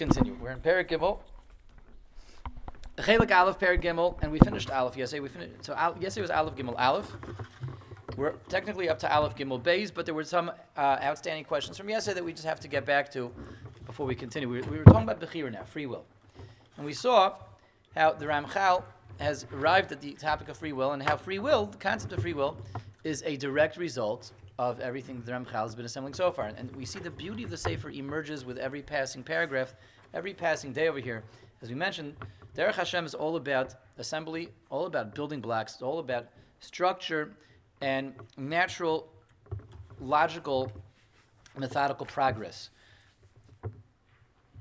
continue. We're in Perik Gimel. Chelik Aleph, Perik Gimel, and we finished Aleph yesterday. We finished, so Al, yesterday was Aleph Gimel Aleph. We're technically up to Aleph Gimel Bays, but there were some uh, outstanding questions from yesterday that we just have to get back to before we continue. We, we were talking about Bechira now, free will. And we saw how the Ramchal has arrived at the topic of free will and how free will, the concept of free will, is a direct result of everything the Ramchal has been assembling so far. And we see the beauty of the Sefer emerges with every passing paragraph, every passing day over here. As we mentioned, Derech Hashem is all about assembly, all about building blocks, it's all about structure and natural, logical, methodical progress.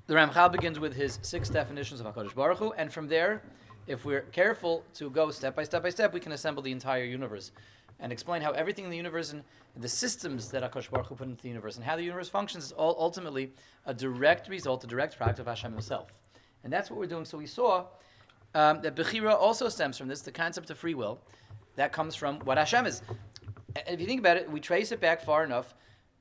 The Ramchal begins with his six definitions of HaKadosh Baruch Hu, and from there, if we're careful to go step by step by step, we can assemble the entire universe and explain how everything in the universe and the systems that Akash Baruch Hu put into the universe and how the universe functions is all ultimately a direct result, a direct product of Hashem Himself. And that's what we're doing. So we saw um, that Bechira also stems from this, the concept of free will. That comes from what Hashem is. If you think about it, we trace it back far enough.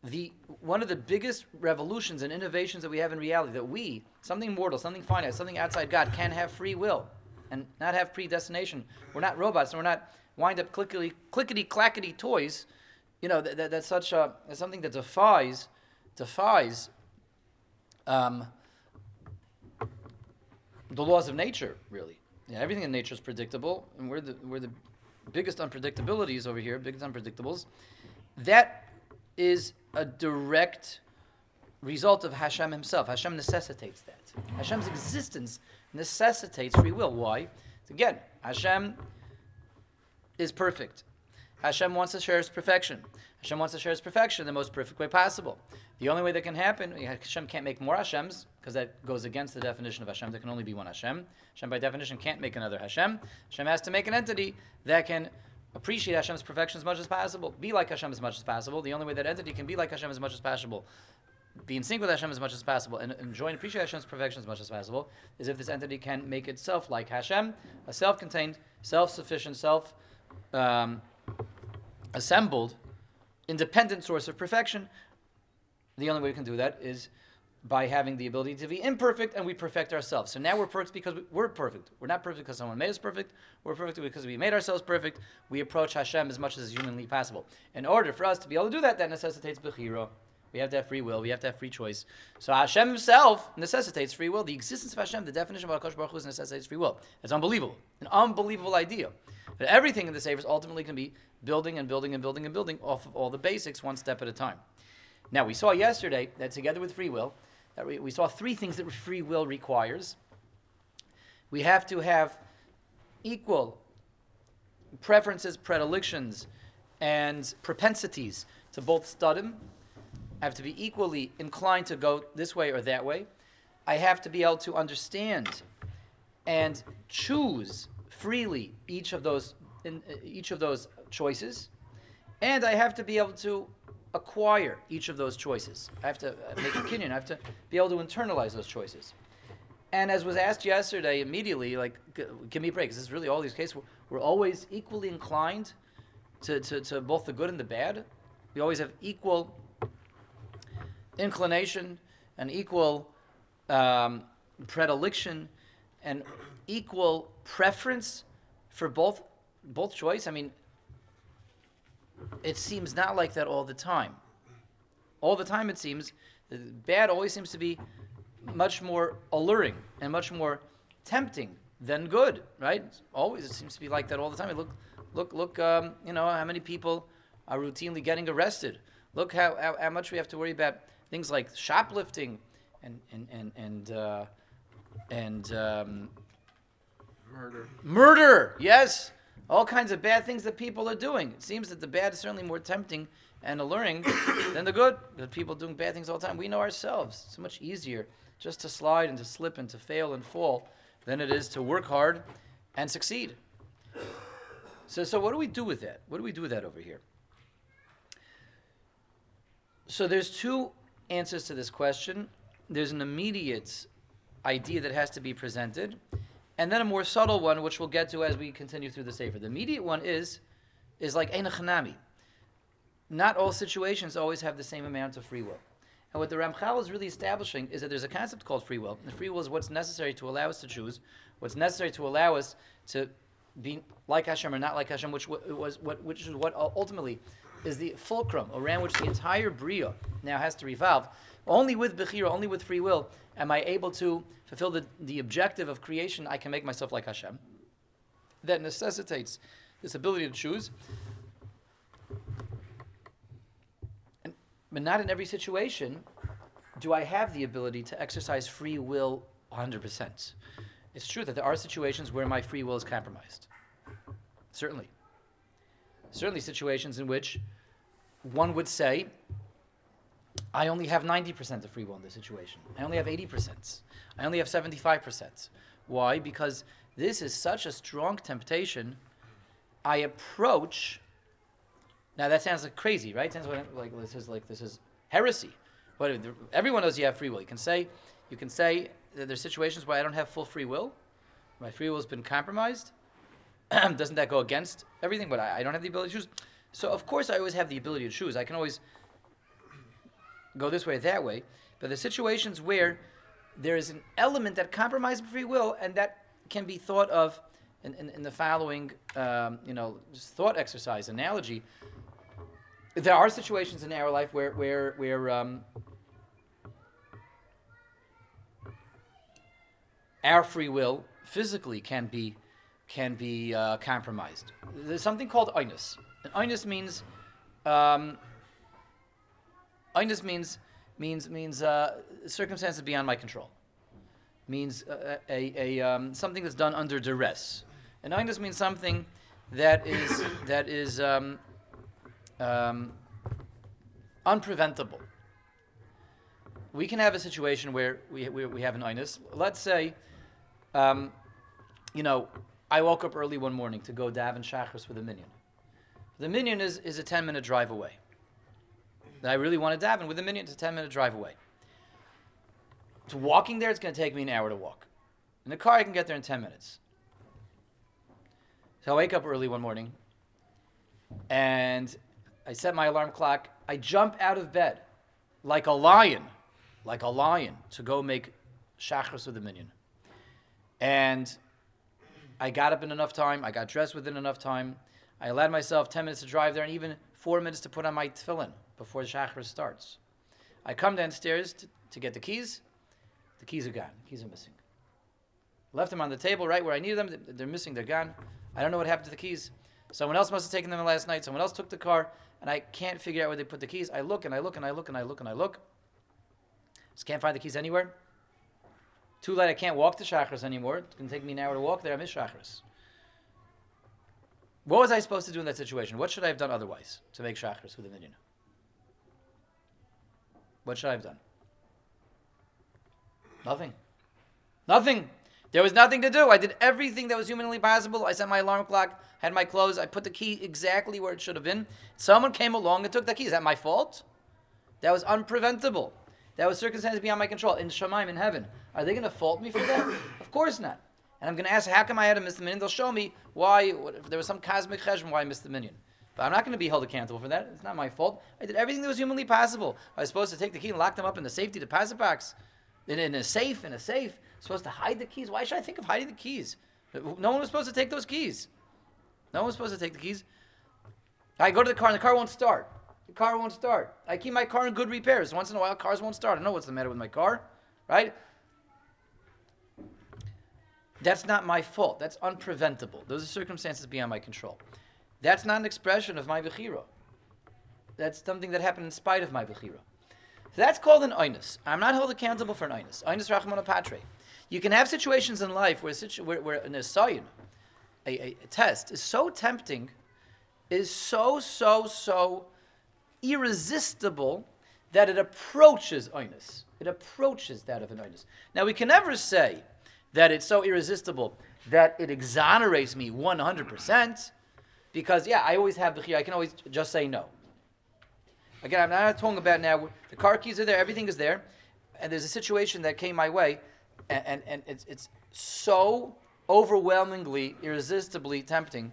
The one of the biggest revolutions and innovations that we have in reality that we, something mortal, something finite, something outside God, can have free will and not have predestination. We're not robots, and we're not wind up clickety clickety clackety toys. You know that, that, that's such a that's something that defies defies um, the laws of nature. Really, yeah, everything in nature is predictable, and we're the we're the biggest unpredictabilities over here, biggest unpredictables. That is a direct result of Hashem Himself. Hashem necessitates that. Hashem's existence necessitates free will. Why? Again, Hashem is perfect. Hashem wants to share His perfection. Hashem wants to share His perfection in the most perfect way possible. The only way that can happen, Hashem can't make more Hashems, because that goes against the definition of Hashem. There can only be one Hashem. Hashem, by definition, can't make another Hashem. Hashem has to make an entity that can appreciate Hashem's perfection as much as possible, be like Hashem as much as possible. The only way that entity can be like Hashem as much as possible, be in sync with Hashem as much as possible, and enjoy and appreciate Hashem's perfection as much as possible, is if this entity can make itself like Hashem, a self contained, self sufficient, self um, assembled, independent source of perfection. The only way we can do that is by having the ability to be imperfect and we perfect ourselves. So now we're perfect because we're perfect. We're not perfect because someone made us perfect. We're perfect because we made ourselves perfect. We approach Hashem as much as is humanly possible. In order for us to be able to do that, that necessitates Bechira. We have to have free will. We have to have free choice. So Hashem Himself necessitates free will. The existence of Hashem, the definition of Hakadosh Baruch Hu, necessitates free will. It's unbelievable, an unbelievable idea. But everything in the Sefer is ultimately going to be building and building and building and building off of all the basics, one step at a time. Now we saw yesterday that together with free will, that we, we saw three things that free will requires. We have to have equal preferences, predilections, and propensities to both tzdadim I have to be equally inclined to go this way or that way. I have to be able to understand and choose freely each of those in, uh, each of those choices, and I have to be able to acquire each of those choices. I have to uh, make a opinion. I have to be able to internalize those choices. And as was asked yesterday, immediately, like, give me a break. This is really all these cases. We're, we're always equally inclined to, to, to both the good and the bad. We always have equal inclination and equal um, predilection and equal preference for both both choice. I mean, it seems not like that all the time. All the time, it seems bad always seems to be much more alluring and much more tempting than good, right? Always, it seems to be like that all the time. Look, look, look. Um, you know how many people are routinely getting arrested. Look how, how, how much we have to worry about things like shoplifting and and and and uh, and um, murder. Murder, yes, all kinds of bad things that people are doing. It seems that the bad is certainly more tempting and alluring than the good. The people doing bad things all the time. We know ourselves. It's much easier just to slide and to slip and to fail and fall than it is to work hard and succeed. So, so what do we do with that? What do we do with that over here? So there's two answers to this question. There's an immediate idea that has to be presented, and then a more subtle one, which we'll get to as we continue through the Sefer. The immediate one is, is like Einachanami. Not all situations always have the same amount of free will. And what the Ramchal is really establishing is that there's a concept called free will. And free will is what's necessary to allow us to choose, what's necessary to allow us to be like Hashem or not like Hashem, which was what, which is what ultimately is the fulcrum around which the entire bria now has to revolve. Only with bechira, only with free will, am I able to fulfill the, the objective of creation. I can make myself like Hashem. That necessitates this ability to choose. And, but not in every situation do I have the ability to exercise free will 100%. It's true that there are situations where my free will is compromised. Certainly. Certainly, situations in which one would say, I only have 90% of free will in this situation. I only have 80%. I only have 75%. Why? Because this is such a strong temptation. I approach. Now that sounds like crazy, right? Sounds like, like this is like this is heresy. But everyone knows you have free will. You can say, you can say that there's situations where I don't have full free will. My free will has been compromised. Doesn't that go against everything? But I, I don't have the ability to choose. So of course I always have the ability to choose. I can always go this way or that way. But the situations where there is an element that compromises free will, and that can be thought of in, in, in the following, um, you know, thought exercise analogy. There are situations in our life where where where um, our free will physically can be can be uh, compromised. There's something called einus. And einus means um, means means means uh, circumstances beyond my control. Means uh, a, a um, something that's done under duress. And einus means something that is that is um, um, unpreventable. We can have a situation where we, we, we have an einus. Let's say, um, you know, I woke up early one morning to go daven shachris with a minion. The minion is, is a 10 minute drive away. I really want to daven with a minion, it's a 10 minute drive away. To walking there, it's going to take me an hour to walk. In the car, I can get there in 10 minutes. So I wake up early one morning and I set my alarm clock. I jump out of bed like a lion, like a lion, to go make shachris with a minion. And I got up in enough time. I got dressed within enough time. I allowed myself 10 minutes to drive there and even four minutes to put on my tefillin before the shachar starts. I come downstairs to, to, get the keys. The keys are gone. The keys are missing. Left them on the table right where I needed them. They're missing. They're gone. I don't know what happened to the keys. Someone else must have taken them last night. Someone else took the car, and I can't figure out where they put the keys. I look and I look and I look and I look and I look. Just can't find the keys anywhere. Too late, I can't walk to Shachris anymore. It's going to take me an hour to walk there. I miss Shachris. What was I supposed to do in that situation? What should I have done otherwise to make Shachris with a minyan? What should I have done? Nothing. Nothing. There was nothing to do. I did everything that was humanly possible. I set my alarm clock, had my clothes, I put the key exactly where it should have been. Someone came along and took the key. Is that my fault? That was unpreventable. That was circumstances beyond my control. In Shemaim, in heaven. Are they going to fault me for that? of course not. And I'm going to ask, how come I had to miss the minyan? They'll show me why, if there was some cosmic cheshbon why I missed the minyan. But I'm not going to be held accountable for that. It's not my fault. I did everything that was humanly possible. I was supposed to take the key and lock them up in the safety deposit box, in, in a safe, in a safe. supposed to hide the keys. Why should I think of hiding the keys? No one was supposed to take those keys. No one was supposed to take the keys. I go to the car and the car won't start. The car won't start. I keep my car in good repairs. Once in a while, cars won't start. I know what's the matter with my car, right? That's not my fault. That's unpreventable. Those are circumstances beyond my control. That's not an expression of my bechira. That's something that happened in spite of my bechira. So that's called an oinus. I'm not held accountable for an oinus. Oinus rachmana patre. You can have situations in life where, situ- where, where an asayin, a, a, a test, is so tempting, is so, so, so irresistible that it approaches oinus. It approaches that of an oinus. Now, we can never say that it's so irresistible that it exonerates me 100%, because, yeah, I always have the I can always just say no. Again, I'm not talking about now, the car keys are there, everything is there, and there's a situation that came my way, and, and, and it's, it's so overwhelmingly, irresistibly tempting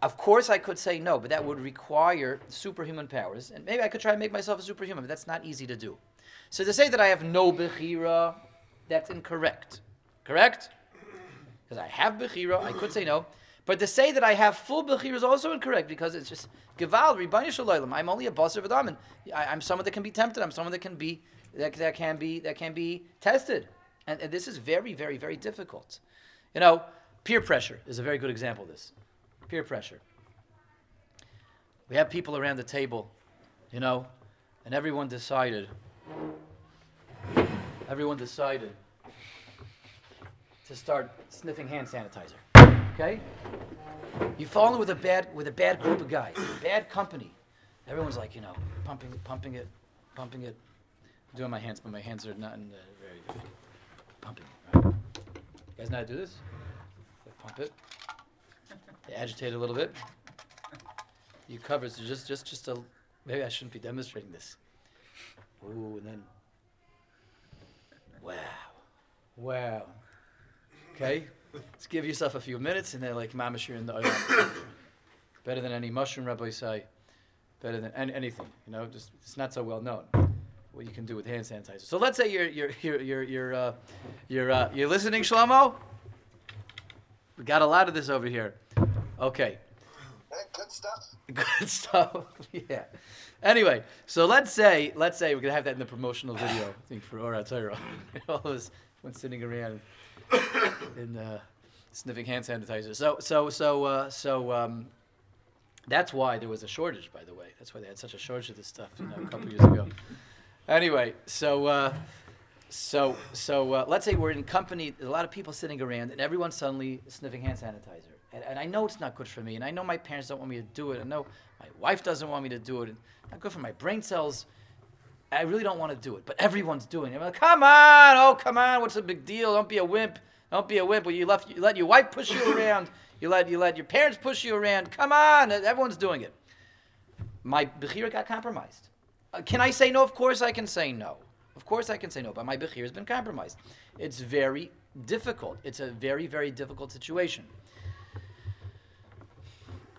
Of course, I could say no, but that would require superhuman powers, and maybe I could try and make myself a superhuman, but that's not easy to do. So to say that I have no bechira, that's incorrect. Correct? Because I have bechira, I could say no. But to say that I have full bechira is also incorrect because it's just Ribono shel Olam. I'm only a basar v'damin. I'm someone that can be tempted. I'm someone that can be that, that can be that can be tested, and, and this is very very very difficult. You know, peer pressure is a very good example of this. Peer pressure. We have people around the table, you know, and everyone decided. Everyone decided to start sniffing hand sanitizer. Okay? You fall in with a bad with a bad group of guys, bad company. Everyone's like, you know, pumping, pumping it, pumping it. I'm doing my hands, but my hands are not in the very. Pumping. Right? You guys know how to do this? Pump it. They agitate a little bit. You cover so just just just a. Maybe I shouldn't be demonstrating this. Ooh, and then. Wow. Wow. Okay. Let's give yourself a few minutes, and then like mamish, you're in the oil. Better than any mushroom, Rabbi say. Better than any, anything, you know. Just it's not so well known what you can do with hand sanitizer. So let's say you're you're you're you're you're uh, you're, uh, you're listening, Shlomo. We got a lot of this over here. Okay. Good stuff. Good stuff. yeah. Anyway, so let's say let's say we're gonna have that in the promotional video. I think for Ora Torah. All of us when sitting around in uh, sniffing hand sanitizer. So so so uh, so um, that's why there was a shortage. By the way, that's why they had such a shortage of this stuff. You know, a couple years ago. Anyway, so. Uh, so, so uh, let's say we're in company, a lot of people sitting around, and everyone's suddenly sniffing hand sanitizer. And, and I know it's not good for me, and I know my parents don't want me to do it. I know my wife doesn't want me to do it. And not good for my brain cells. I really don't want to do it, but everyone's doing it. Like, come on, oh come on, what's the big deal? Don't be a wimp. Don't be a wimp. Well, you left, you let your wife push you around. You let you let your parents push you around. Come on, everyone's doing it. My bechira got compromised. Uh, can I say no? Of course I can say no. Of course I can say no, but my bechir has been compromised. It's very difficult. It's a very very difficult situation.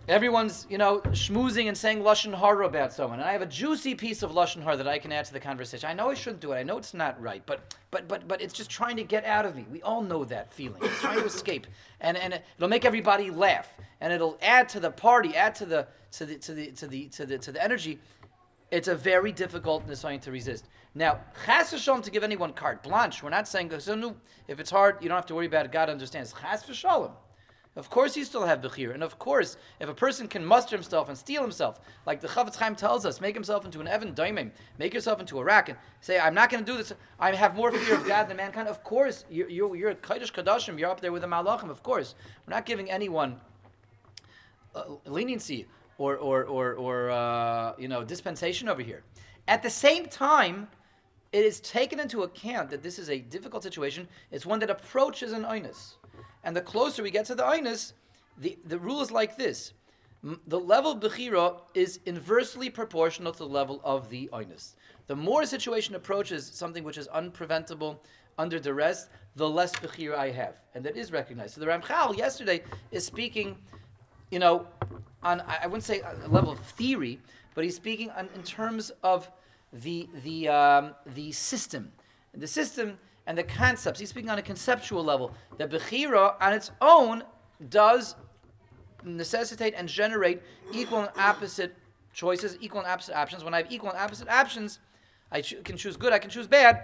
Everyone's, you know, schmoozing and saying lashon hara about someone, and I have a juicy piece of lashon hara that I can add to the conversation. I know I shouldn't do it. I know it's not right, but but but but it's just trying to get out of me. We all know that feeling. It's trying to escape, and and it'll make everybody laugh, and it'll add to the party, add to the to the to the to the to the to the energy. It's a very difficult nisayon to resist. Now, chas v'shalom to give anyone carte blanche. We're not saying if it's hard, you don't have to worry about it. God understands. Chas v'shalom. Of course, you still have Bechir. And of course, if a person can muster himself and steal himself, like the Chafetz Chaim tells us, make himself into an Even Domem, make yourself into a rack, and say, I'm not going to do this, I have more fear of God than mankind. Of course, you're, you're, you're Kadashim, you're up there with the Malachim, of course. We're not giving anyone uh, leniency or, or, or, or uh, you know, dispensation over here. At the same time, it is taken into account that this is a difficult situation. It's one that approaches an oinus. And the closer we get to the Einus, the, the rule is like this. The level of Bechira is inversely proportional to the level of the Einus. The more a situation approaches something which is unpreventable, under duress, the less Bechira I have. And that is recognized. So the Ramchal yesterday is speaking, you know, on, I wouldn't say a level of theory, but he's speaking on, in terms of the, the, um, the system. The system and the concepts. He's speaking on a conceptual level. The Bechira on its own does necessitate and generate equal and opposite choices, equal and opposite options. When I have equal and opposite options, I cho- can choose good, I can choose bad.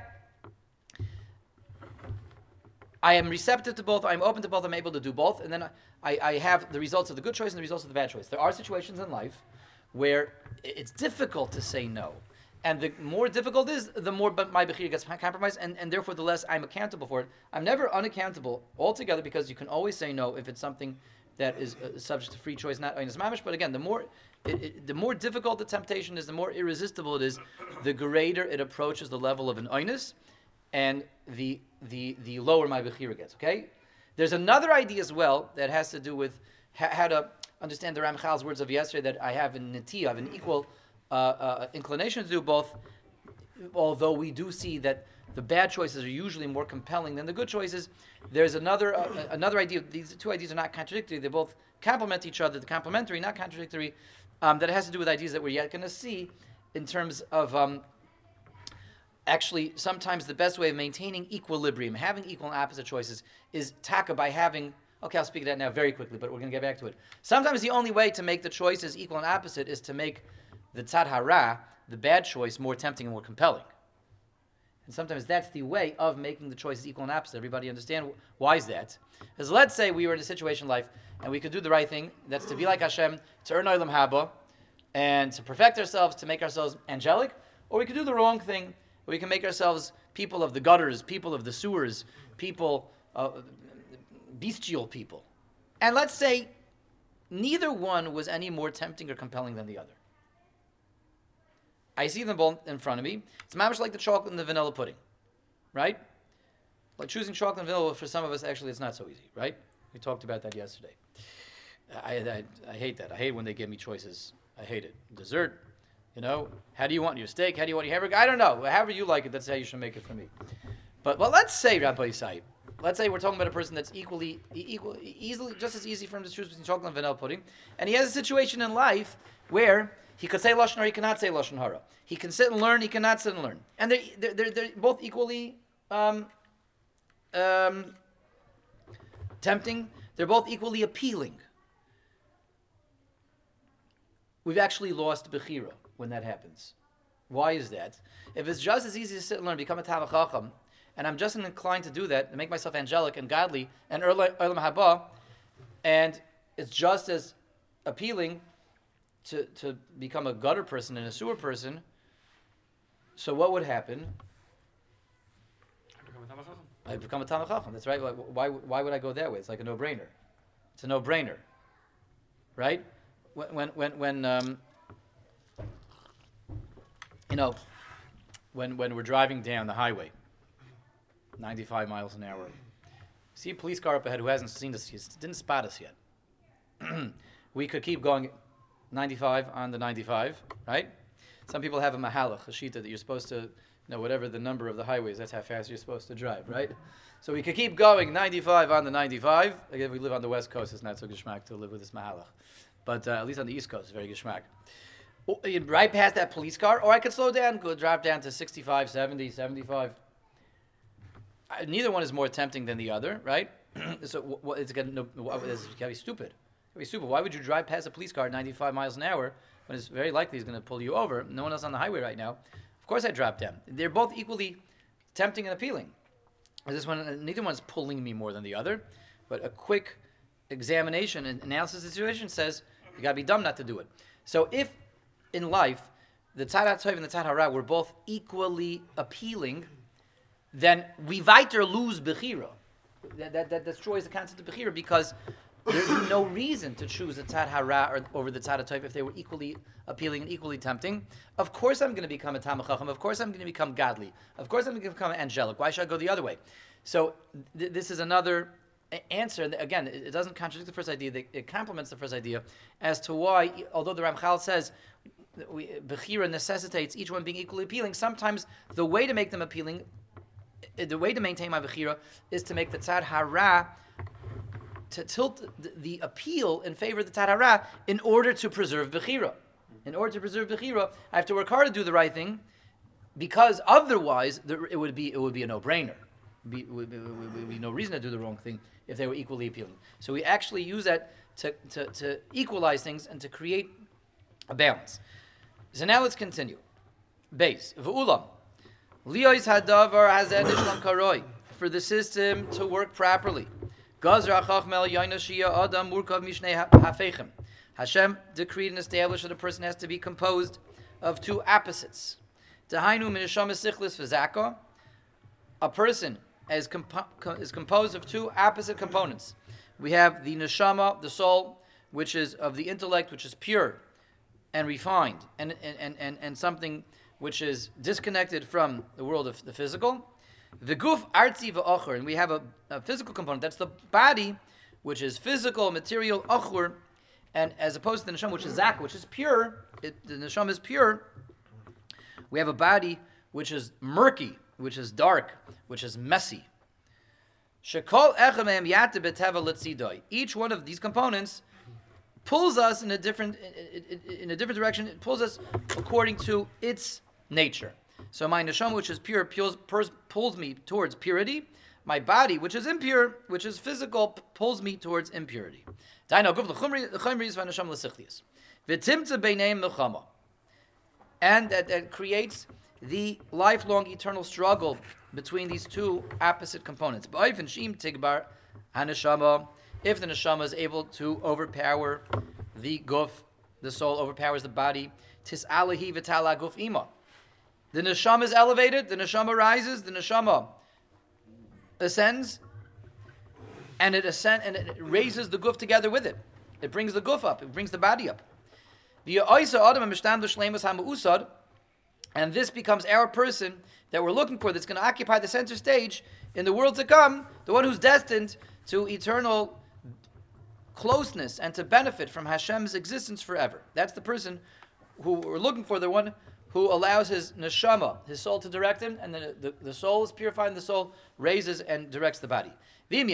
I am receptive to both, I'm open to both, I'm able to do both, and then I, I have the results of the good choice and the results of the bad choice. There are situations in life where it's difficult to say no. And the more difficult it is, the more my bechir gets compromised, and, and therefore the less I'm accountable for it. I'm never unaccountable altogether because you can always say no if it's something that is uh, subject to free choice, not oinus mamish. But again, the more it, it, the more difficult the temptation is, the more irresistible it is, the greater it approaches the level of an oinus, and the the the lower my bechira gets. Okay, there's another idea as well that has to do with ha- how to understand the Ramchal's words of yesterday that I have in Nati, I have an equal uh, uh, inclination to do both, although we do see that the bad choices are usually more compelling than the good choices. There's another uh, another idea. These two ideas are not contradictory. They both complement each other. They're complementary, not contradictory. Um, that has to do with ideas that we're yet going to see in terms of um, actually sometimes the best way of maintaining equilibrium, having equal and opposite choices, is taka by having. Okay, I'll speak of that now very quickly, but we're going to get back to it. Sometimes the only way to make the choices equal and opposite is to make the tzad the bad choice, more tempting and more compelling. And sometimes that's the way of making the choices equal and opposite. Everybody understand why is that? Because let's say we were in a situation in life and we could do the right thing. That's to be like Hashem, to earn olam haba, and to perfect ourselves, to make ourselves angelic. Or we could do the wrong thing. We can make ourselves people of the gutters, people of the sewers, people, uh, bestial people. And let's say neither one was any more tempting or compelling than the other. I see them both in front of me. It's much like the chocolate and the vanilla pudding, right? Like choosing chocolate and vanilla for some of us, actually, it's not so easy, right? We talked about that yesterday. I, I, I hate that. I hate when they give me choices. I hate it. Dessert, you know, how do you want your steak? How do you want your hamburger? I don't know. However you like it, that's how you should make it for me. But well, let's say, Rabbi Yisai, let's say we're talking about a person that's equally, equal, easily, just as easy for him to choose between chocolate and vanilla pudding, and he has a situation in life where he could say lashon hara, he cannot say lashon hara. He can sit and learn, he cannot sit and learn, and they're they're, they're, they're both equally um, um, tempting. They're both equally appealing. We've actually lost bechira when that happens. Why is that? If it's just as easy to sit and learn, become a Talmud Chacham, and I'm just inclined to do that, to make myself angelic and godly and Olam Haba, and it's just as appealing to, to become a gutter person and a sewer person, so what would happen? I become a Talmud Chacham. That's right. Why, why would I go that way? It's like a no-brainer. It's a no-brainer, right? When when when um, you know when when we're driving down the highway, 95 miles an hour, see a police car up ahead who hasn't seen us, didn't spot us yet. we could keep going 95 on the 95, right? Some people have a mahalach, a shita, that you're supposed to, you know, whatever the number of the highways, that's how fast you're supposed to drive, right? So we could keep going 95 on the 95. Again, if we live on the west coast, it's not so geschmack to live with this mahalach. But uh, at least on the east coast, it's very geschmack. Right past that police car, or I could slow down, go drop down to 65, 70, 75. Uh, neither one is more tempting than the other, right? so what, it's going to be stupid be super. Why would you drive past a police car at 95 miles an hour when it's very likely he's going to pull you over? No one else on the highway right now. Of course, I drop them. They're both equally tempting and appealing. This one, neither one's pulling me more than the other, but a quick examination and analysis of the situation says you got to be dumb not to do it. So if in life the Tzad HaTov and the Tzad HaRa were both equally appealing, then we weiter lose Bechira. That, that, that destroys the concept of Bechira because there's no reason to choose the tzad hara over the tzad hatov if they were equally appealing and equally tempting. Of course, I'm going to become a talmid chacham. Of course, I'm going to become godly. Of course, I'm going to become angelic. Why should I go the other way? So th- this is another answer. Again, it, doesn't contradict the first idea. It complements the first idea as to why, although the Ramchal says Bechira necessitates each one being equally appealing. Sometimes the way to make them appealing, eh, the way to maintain my Bechira is to make the Tzad Hara to tilt the, appeal in favor of the Tzad Hara in order to preserve Bechira. In order to preserve Bechira, I have to work hard to do the right thing because otherwise it would be, it would be a no brainer. Be, would, would be no reason to do the wrong thing if they were equally appealing. So we actually use that to, to, to equalize things and to create a balance. So now let's continue. Base. V'ulam. Liois hadavar hazed karoi. For the system to work properly. Hashem decreed and established that a person has to be composed of two opposites. A person is, is composed of two opposite components. We have the neshama, the soul, which is of the intellect, which is pure and refined, and, and, and, and something which is disconnected from the world of the physical. The guf artzi v'ocher, and we have a, a, physical component. That's the body, which is physical, material, ochur, and as opposed to the neshama, which is zak, which is pure. It, the neshama is pure. We have a body which is murky, which is dark, which is messy. Each one of these components pulls us in a different in a different direction. It pulls us according to its nature. So my neshama, which is pure, pulls, pulls, me towards purity. My body, which is impure, which is physical, pulls me towards impurity. And that, that creates the lifelong eternal struggle between these two opposite components. If the neshama is able to overpower the guf, the soul overpowers the body. Tis alahi v'tala guf ima. The neshama is elevated, the neshama rises, the neshama ascends, and it ascend and it raises the guf together with it. It brings the guf up, it brings the body up. The adam and this becomes our person that we're looking for that's going to occupy the center stage in the world to come, the one who's destined to eternal closeness and to benefit from Hashem's existence forever. That's the person who we're looking for, the one who allows his neshama, his soul to direct him, and the, the, the soul is purified and the soul raises and directs the body. If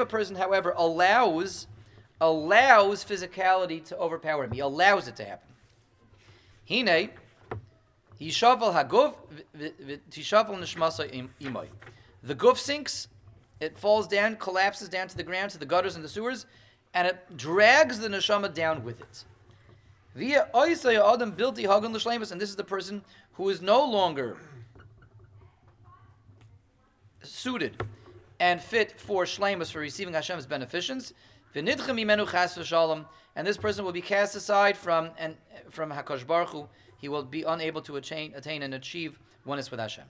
a person, however, allows allows physicality to overpower him, he allows it to happen. Hine. The guf sinks, it falls down, collapses down to the ground, to the gutters and the sewers, and it drags the neshama down with it. Via oisay adam bilti hagan l'shleimus, and this is the person who is no longer suited and fit for shleimus for receiving Hashem's beneficence. V'nidcha mimenu chas v'shalom, and this person will be cast aside from and from Hakadosh Baruch Hu. He will be unable to attain, attain and achieve oneness with Hashem.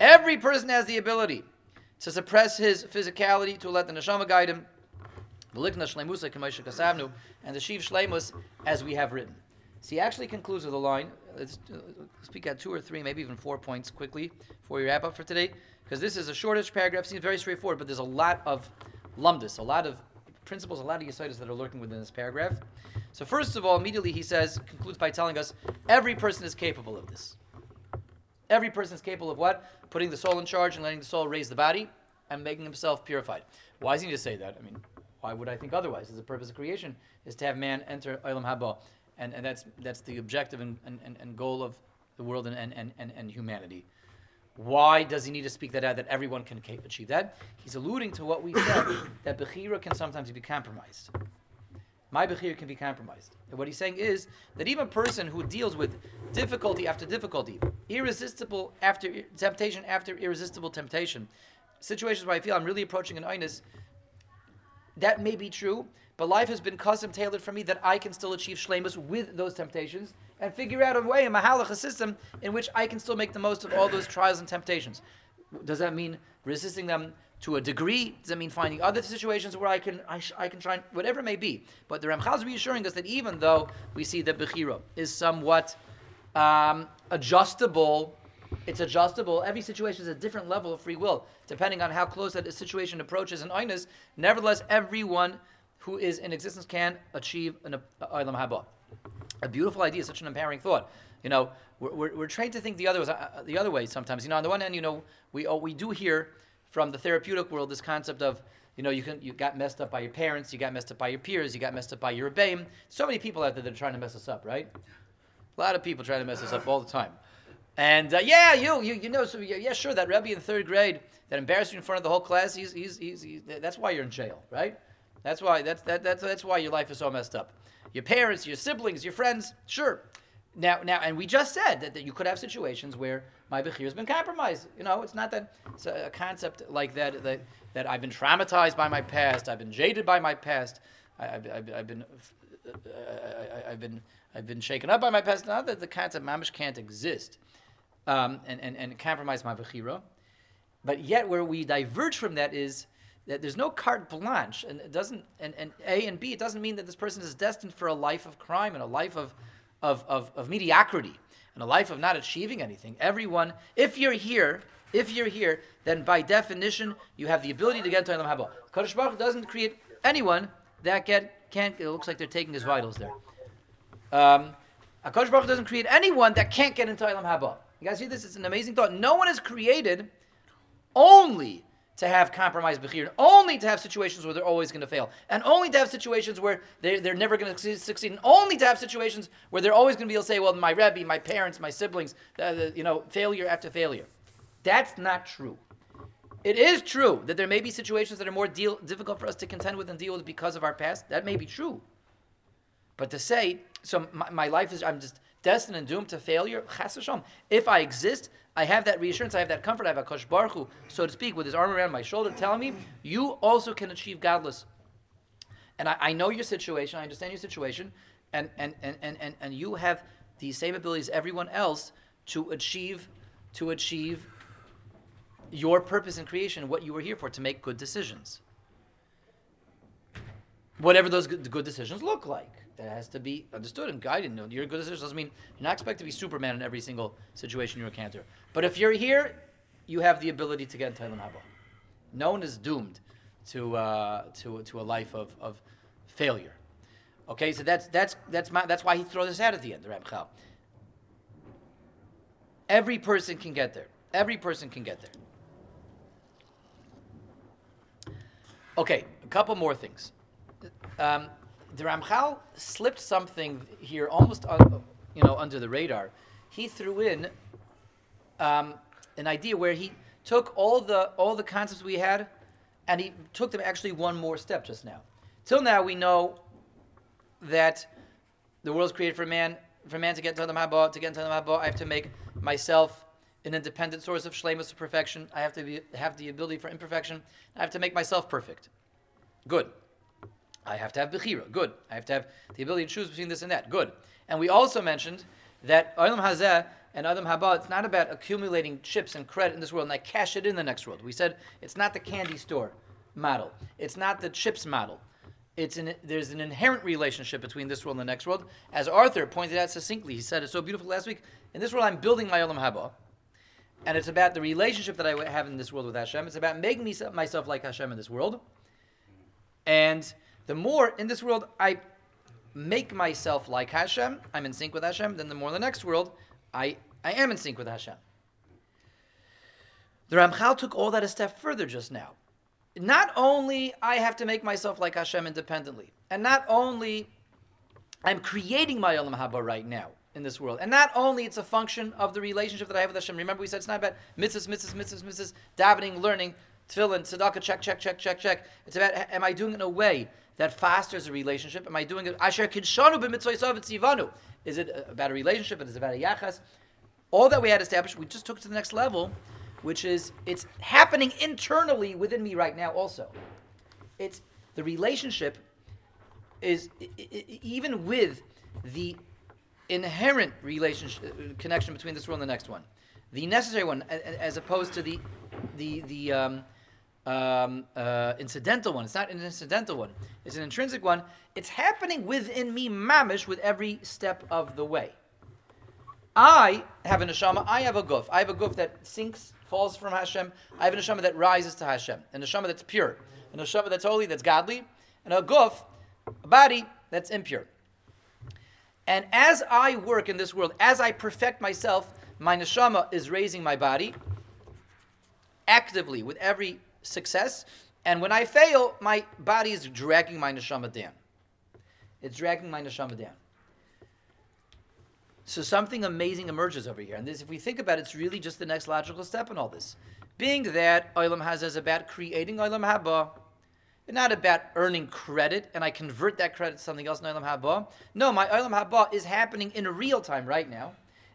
Every person has the ability to suppress his physicality to let the neshama guide him. And the Shiv Shleimus, as we have written. So he actually concludes with a line. Let's uh, speak at two or three, maybe even four points quickly before we wrap up for today, because this is a shortish paragraph. Seems very straightforward, but there's a lot of lumdus, a lot of principles, a lot of yesodis that are lurking within this paragraph. So first of all, immediately he says, concludes by telling us, every person is capable of this. Every person is capable of what? Putting the soul in charge and letting the soul raise the body and making himself purified. Why does he need to say that? I mean, why would I think otherwise? The purpose of creation is to have man enter Olam Haba, and, and that's that's the objective and, and, and goal of the world and, and, and, and humanity. Why does he need to speak that out that everyone can achieve that? He's alluding to what we said that Bechira can sometimes be compromised. My Bechira can be compromised. And what he's saying is that even a person who deals with difficulty after difficulty, irresistible after temptation after irresistible temptation, situations where I feel I'm really approaching an inus, that may be true, but life has been custom tailored for me that I can still achieve shlemus with those temptations and figure out a way, a mahalach, a system in which I can still make the most of all those trials and temptations. Does that mean resisting them to a degree? Does that mean finding other situations where I can I, sh- I can try whatever it may be? But the Ramchal is reassuring us that even though we see that Bechira is somewhat um, adjustable, it's adjustable. Every situation is a different level of free will, depending on how close that situation approaches an Inus. Nevertheless, everyone who is in existence can achieve an uh, Olam Haba. A beautiful idea, such an empowering thought. You know, we're, we're, we're trained to think the other, way, uh, the other way sometimes. You know, on the one hand, you know, we, oh, we do hear from the therapeutic world this concept of, you know, you can you got messed up by your parents, you got messed up by your peers, you got messed up by your rebbeim. So many people out there that are trying to mess us up, right? A lot of people trying to mess us up all the time. And uh, yeah, you, you, you know, so yeah, sure, that Rebbe in third grade that embarrassed you in front of the whole class, he's, he's, he's, he's that's why you're in jail, right? That's why, that's, that, that's, that's why your life is so messed up. Your parents, your siblings, your friends, sure. Now, now, and we just said that, that you could have situations where my bechir has been compromised. You know, it's not that it's a, a concept like that, that that I've been traumatized by my past, I've been jaded by my past, I, have been, uh, I, I've been, I've been shaken up by my past. Not that the concept mamish can't exist, um, and, and and compromise my bechira, but yet where we diverge from that is that there's no carte blanche, and it doesn't, and, and A and B, it doesn't mean that this person is destined for a life of crime and a life of, of, of, of mediocrity and a life of not achieving anything. Everyone, if you're here, if you're here, then by definition, you have the ability to get into Olam Haba. Kadosh Baruch doesn't create anyone that get can't. It looks like they're taking his vitals there. Um, Baruch doesn't create anyone that can't get into Olam Haba. You guys see this? It's an amazing thought. No one is created only to have compromise bechir, only to have situations where they're always going to fail, and only to have situations where they're, they're never going to succeed, and only to have situations where they're always going to be able to say, well, my Rebbe, my parents, my siblings, uh, the, you know, failure after failure. That's not true. It is true that there may be situations that are more deal, difficult for us to contend with and deal with because of our past. That may be true. But to say, so my, my life is, I'm just destined and doomed to failure, If I exist, I have that reassurance, I have that comfort, I have a Kosh Baruch so to speak, with his arm around my shoulder telling me, you also can achieve godless. And I, I know your situation, I understand your situation, and, and, and, and, and, and you have the same abilities as everyone else to achieve to achieve your purpose in creation, what you were here for, to make good decisions. Whatever those good decisions look like that has to be understood and guided. No, your good decision doesn't mean you're not expected to be Superman in every single situation you encounter. But if you're here, you have the ability to get into Haba. No one is doomed to uh, to to a life of, of failure. Okay, so that's that's that's my, that's why he throws this out at the end, the Ramchal. Every person can get there. Every person can get there. Okay, a couple more things. Um, the Ramchal slipped something here, almost un, you know under the radar. He threw in um, an idea where he took all the all the concepts we had, and he took them actually one more step just now. Till now, we know that the world is created for man. For man to get into the Mabba, to get into the Mabba, I have to make myself an independent source of shlemus of perfection. I have to be, have the ability for imperfection. I have to make myself perfect. Good. I have to have Bechira. Good. I have to have the ability to choose between this and that. Good. And we also mentioned that Olam Hazeh and Olam Haba, it's not about accumulating chips and credit in this world and I cash it in the next world. We said it's not the candy store model. It's not the chips model. It's an, there's an inherent relationship between this world and the next world. As Arthur pointed out succinctly, he said it so beautiful last week. In this world, I'm building my Olam Haba. And it's about the relationship that I have in this world with Hashem. It's about making myself like Hashem in this world. And the more in this world I make myself like Hashem, I'm in sync with Hashem, then the more in the next world, I, I am in sync with Hashem. The Ramchal took all that a step further just now. Not only I have to make myself like Hashem independently, and not only I'm creating my Olam Haba right now in this world, and not only it's a function of the relationship that I have with Hashem. Remember, we said it's not about mitzvahs, mitzvahs, mitzvahs, mitzvahs, davening, learning, tefillin, tzedakah, check, check, check, check, check. It's about am I doing it in a way that fosters a relationship? Am I doing it? Asher kinshanu b'mitzvah Is it about a relationship? Is it about a yachas? All that we had established, we just took to the next level, which is it's happening internally within me right now. Also, it's the relationship is even with the inherent relationship connection between this world and the next one, the necessary one, as opposed to the the the um, um, uh, incidental one. It's not an incidental one. It's an intrinsic one. It's happening within me, mamish, with every step of the way. I have a neshama. I have a guf. I have a guf that sinks, falls from Hashem. I have a neshama that rises to Hashem. A neshama that's pure. A neshama that's holy, that's godly. And a guf, a body that's impure. And as I work in this world, as I perfect myself, my neshama is raising my body actively with every success. And when I fail, my body is dragging my neshama down. It's dragging my neshama down. So something amazing emerges over here. And this, if we think about it, it's really just the next logical step in all this. Being that Olam Hazeh is about creating Olam Haba, not about earning credit, and I convert that credit to something else in Olam Haba. No, my Olam Haba is happening in real time right now.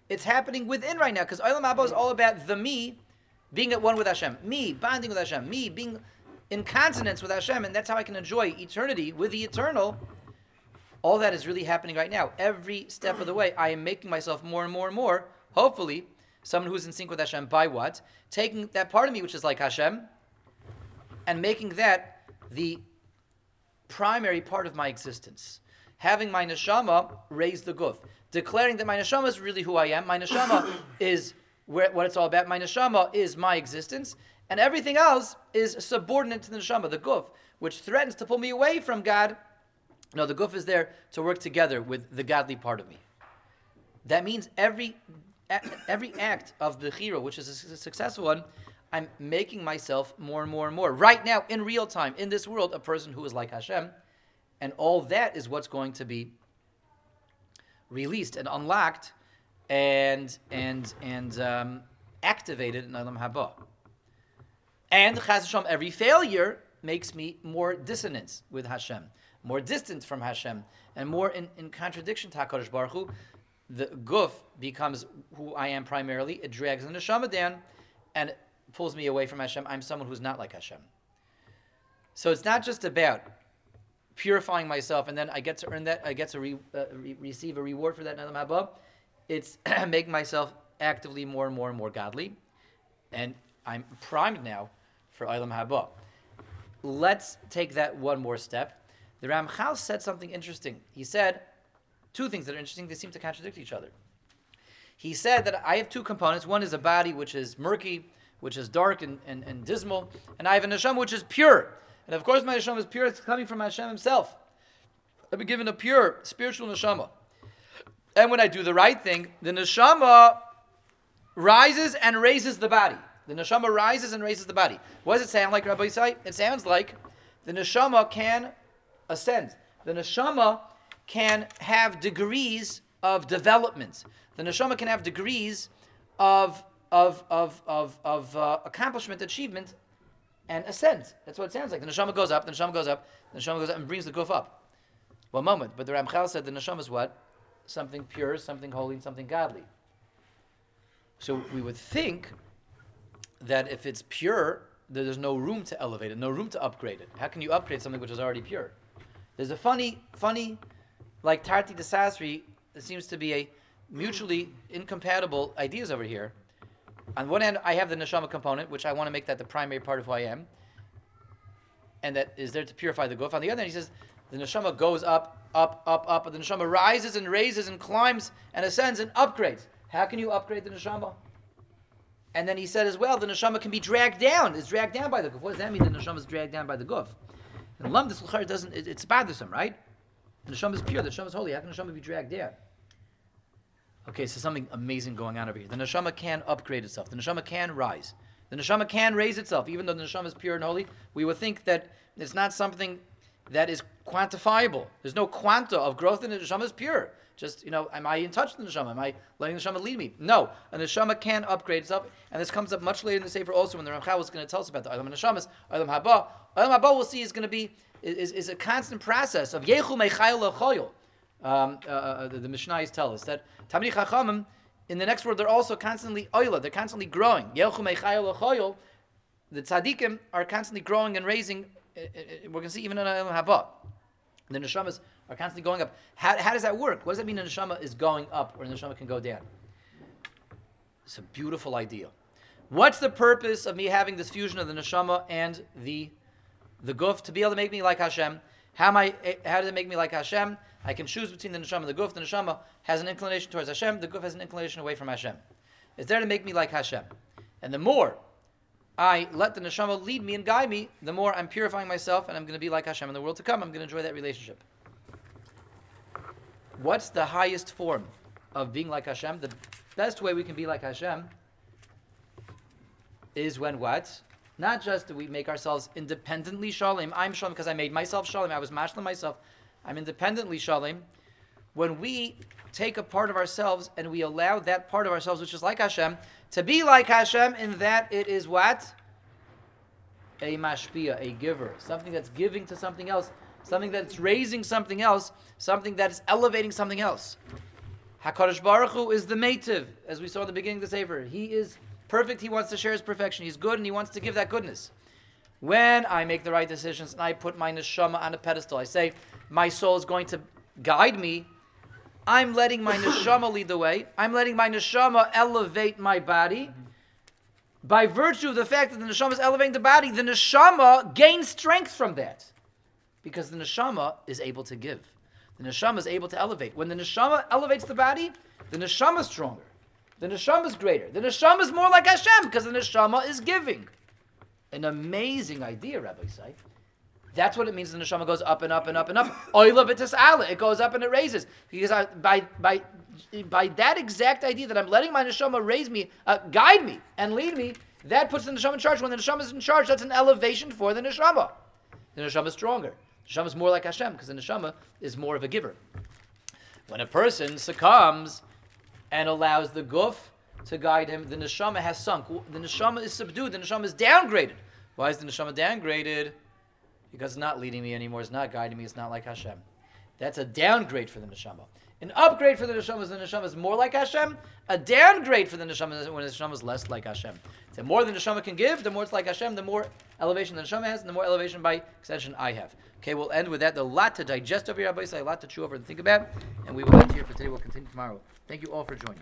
It's happening within right now, because Olam Haba is all about the me being at one with Hashem, me bonding with Hashem, me being in consonance with Hashem, and that's how I can enjoy eternity with the eternal. All that is really happening right now. Every step of the way, I am making myself more and more and more, hopefully, someone who's in sync with Hashem by what? Taking that part of me which is like Hashem and making that the primary part of my existence. Having my neshama raise the guf. Declaring that my neshama is really who I am. My neshama is where, what it's all about. My neshama is my existence, and everything else is subordinate to the neshama, the guf, which threatens to pull me away from God. No, the guf is there to work together with the godly part of me. That means every every act of the chiro, which is a successful one, I'm making myself more and more and more. Right now, in real time, in this world, a person who is like Hashem, and all that is what's going to be released and unlocked and and and um, activated in Olam Haba. And Chaz Hashem, every failure makes me more dissonance with Hashem, more distant from Hashem, and more in, in contradiction to HaKadosh Baruch Hu. The guf becomes who I am primarily. It drags the neshama down, and pulls me away from Hashem. I'm someone who's not like Hashem. So it's not just about purifying myself, and then I get to earn that. I get to re, uh, re- receive a reward for that in Haba. It's making myself actively more and more and more godly, and I'm primed now for Olam Haba. Let's take that one more step. The Ramchal said something interesting. He said two things that are interesting. They seem to contradict each other. He said that I have two components. One is a body which is murky, which is dark and, and, and dismal, and I have a neshama which is pure. And of course, my neshama is pure. It's coming from Hashem Himself. I've been given a pure spiritual neshama. And when I do the right thing, the neshama rises and raises the body. The neshama rises and raises the body. What does it sound like, Rabbosai? It sounds like the neshama can ascend. The neshama can have degrees of development. The neshama can have degrees of of of of, of uh, accomplishment, achievement, and ascent. That's what it sounds like. The neshama goes up. The neshama goes up. The neshama goes up and brings the guf up. One moment, but the Ramchal said the neshama is what? Something pure, something holy, and something godly. So we would think that if it's pure, there's no room to elevate it, no room to upgrade it. How can you upgrade something which is already pure? There's a funny, funny, like Tarti de Sasri, there seems to be a mutually incompatible ideas over here. On one hand, I have the neshama component, which I want to make that the primary part of who I am, and that is there to purify the guf. On the other hand, he says the neshama goes up, up, up, up, the neshama rises and raises and climbs and ascends and upgrades. How can you upgrade the neshama? And then he said as well, the neshama can be dragged down. It's dragged down by the guf. What does that mean? The neshama is dragged down by the guf. And lam doesn't. It, it's bothersome, right? The neshama is pure. The neshama is holy. How can the neshama be dragged down? Okay, so something amazing going on over here. The neshama can upgrade itself. The neshama can rise. The neshama can raise itself, even though the neshama is pure and holy. We would think that it's not something that is quantifiable. There's no quanta of growth in the neshama is pure. Just, you know, am I in touch with the neshama? Am I letting the neshama lead me? No. A neshama can upgrade itself, and this comes up much later in the Sefer also when the Ramchal was going to tell us about the Olam Neshamas, Olam Haba. Olam Haba we'll see is going to be, is, is a constant process of Yelchu Mechayil El Chayil. Um, uh, uh, the, the Mishnayos tell us that Talmidei Chachamim, in the next world, they're also constantly oila, they're constantly growing. Yelchu Mechayil El Chayil. The tzaddikim are constantly growing and raising. Uh, uh, we're going to see even in Olam Haba. The neshamas are constantly going up. How, how does that work? What does that mean a neshama is going up or a neshama can go down? It's a beautiful idea. What's the purpose of me having this fusion of the neshama and the the guf to be able to make me like Hashem? How am I? Eh, how does it make me like Hashem? I can choose between the neshama and the guf. The neshama has an inclination towards Hashem. The guf has an inclination away from Hashem. It's there to make me like Hashem. And the more I let the neshama lead me and guide me, the more I'm purifying myself and I'm going to be like Hashem in the world to come. I'm going to enjoy that relationship. What's the highest form of being like Hashem? The best way we can be like Hashem is when what? Not just we make ourselves independently shaleim. I'm shaleim because I made myself shaleim. I was mashlim myself. I'm independently shaleim. When we take a part of ourselves and we allow that part of ourselves, which is like Hashem, to be like Hashem in that it is what? A mashpia, a giver. Something that's giving to something else. Something that's raising something else. Something that is elevating something else. HaKadosh Baruch Hu is the meitiv, as we saw in the beginning of the Sefer. He is perfect. He wants to share his perfection. He's good and he wants to give that goodness. When I make the right decisions and I put my neshama on a pedestal, I say, my soul is going to guide me I'm letting my neshama lead the way. I'm letting my neshama elevate my body. By virtue of the fact that the neshama is elevating the body, the neshama gains strength from that. Because the neshama is able to give. The neshama is able to elevate. When the neshama elevates the body, the neshama is stronger. The neshama is greater. The neshama is more like Hashem because the neshama is giving. An amazing idea, Rabbosai. That's what it means. The neshama goes up and up and up and up. Oila b'tis'ala. It goes up and it raises because I, by by by that exact idea that I'm letting my neshama raise me, uh, guide me, and lead me. That puts the neshama in charge. When the neshama is in charge, that's an elevation for the neshama. The neshama is stronger. The neshama is more like Hashem because the neshama is more of a giver. When a person succumbs and allows the guf to guide him, the neshama has sunk. The neshama is subdued. The neshama is downgraded. Why is the neshama downgraded? Because it's not leading me anymore. It's not guiding me. It's not like Hashem. That's a downgrade for the neshama. An upgrade for the neshama is the neshama is more like Hashem. A downgrade for the neshama is when the neshama is less like Hashem. The more the neshama can give, the more it's like Hashem, the more elevation the neshama has, and the more elevation by extension I have. Okay, we'll end with that. The lot to digest over here, a lot to chew over and think about, and we will end here for today. We'll continue tomorrow. Thank you all for joining.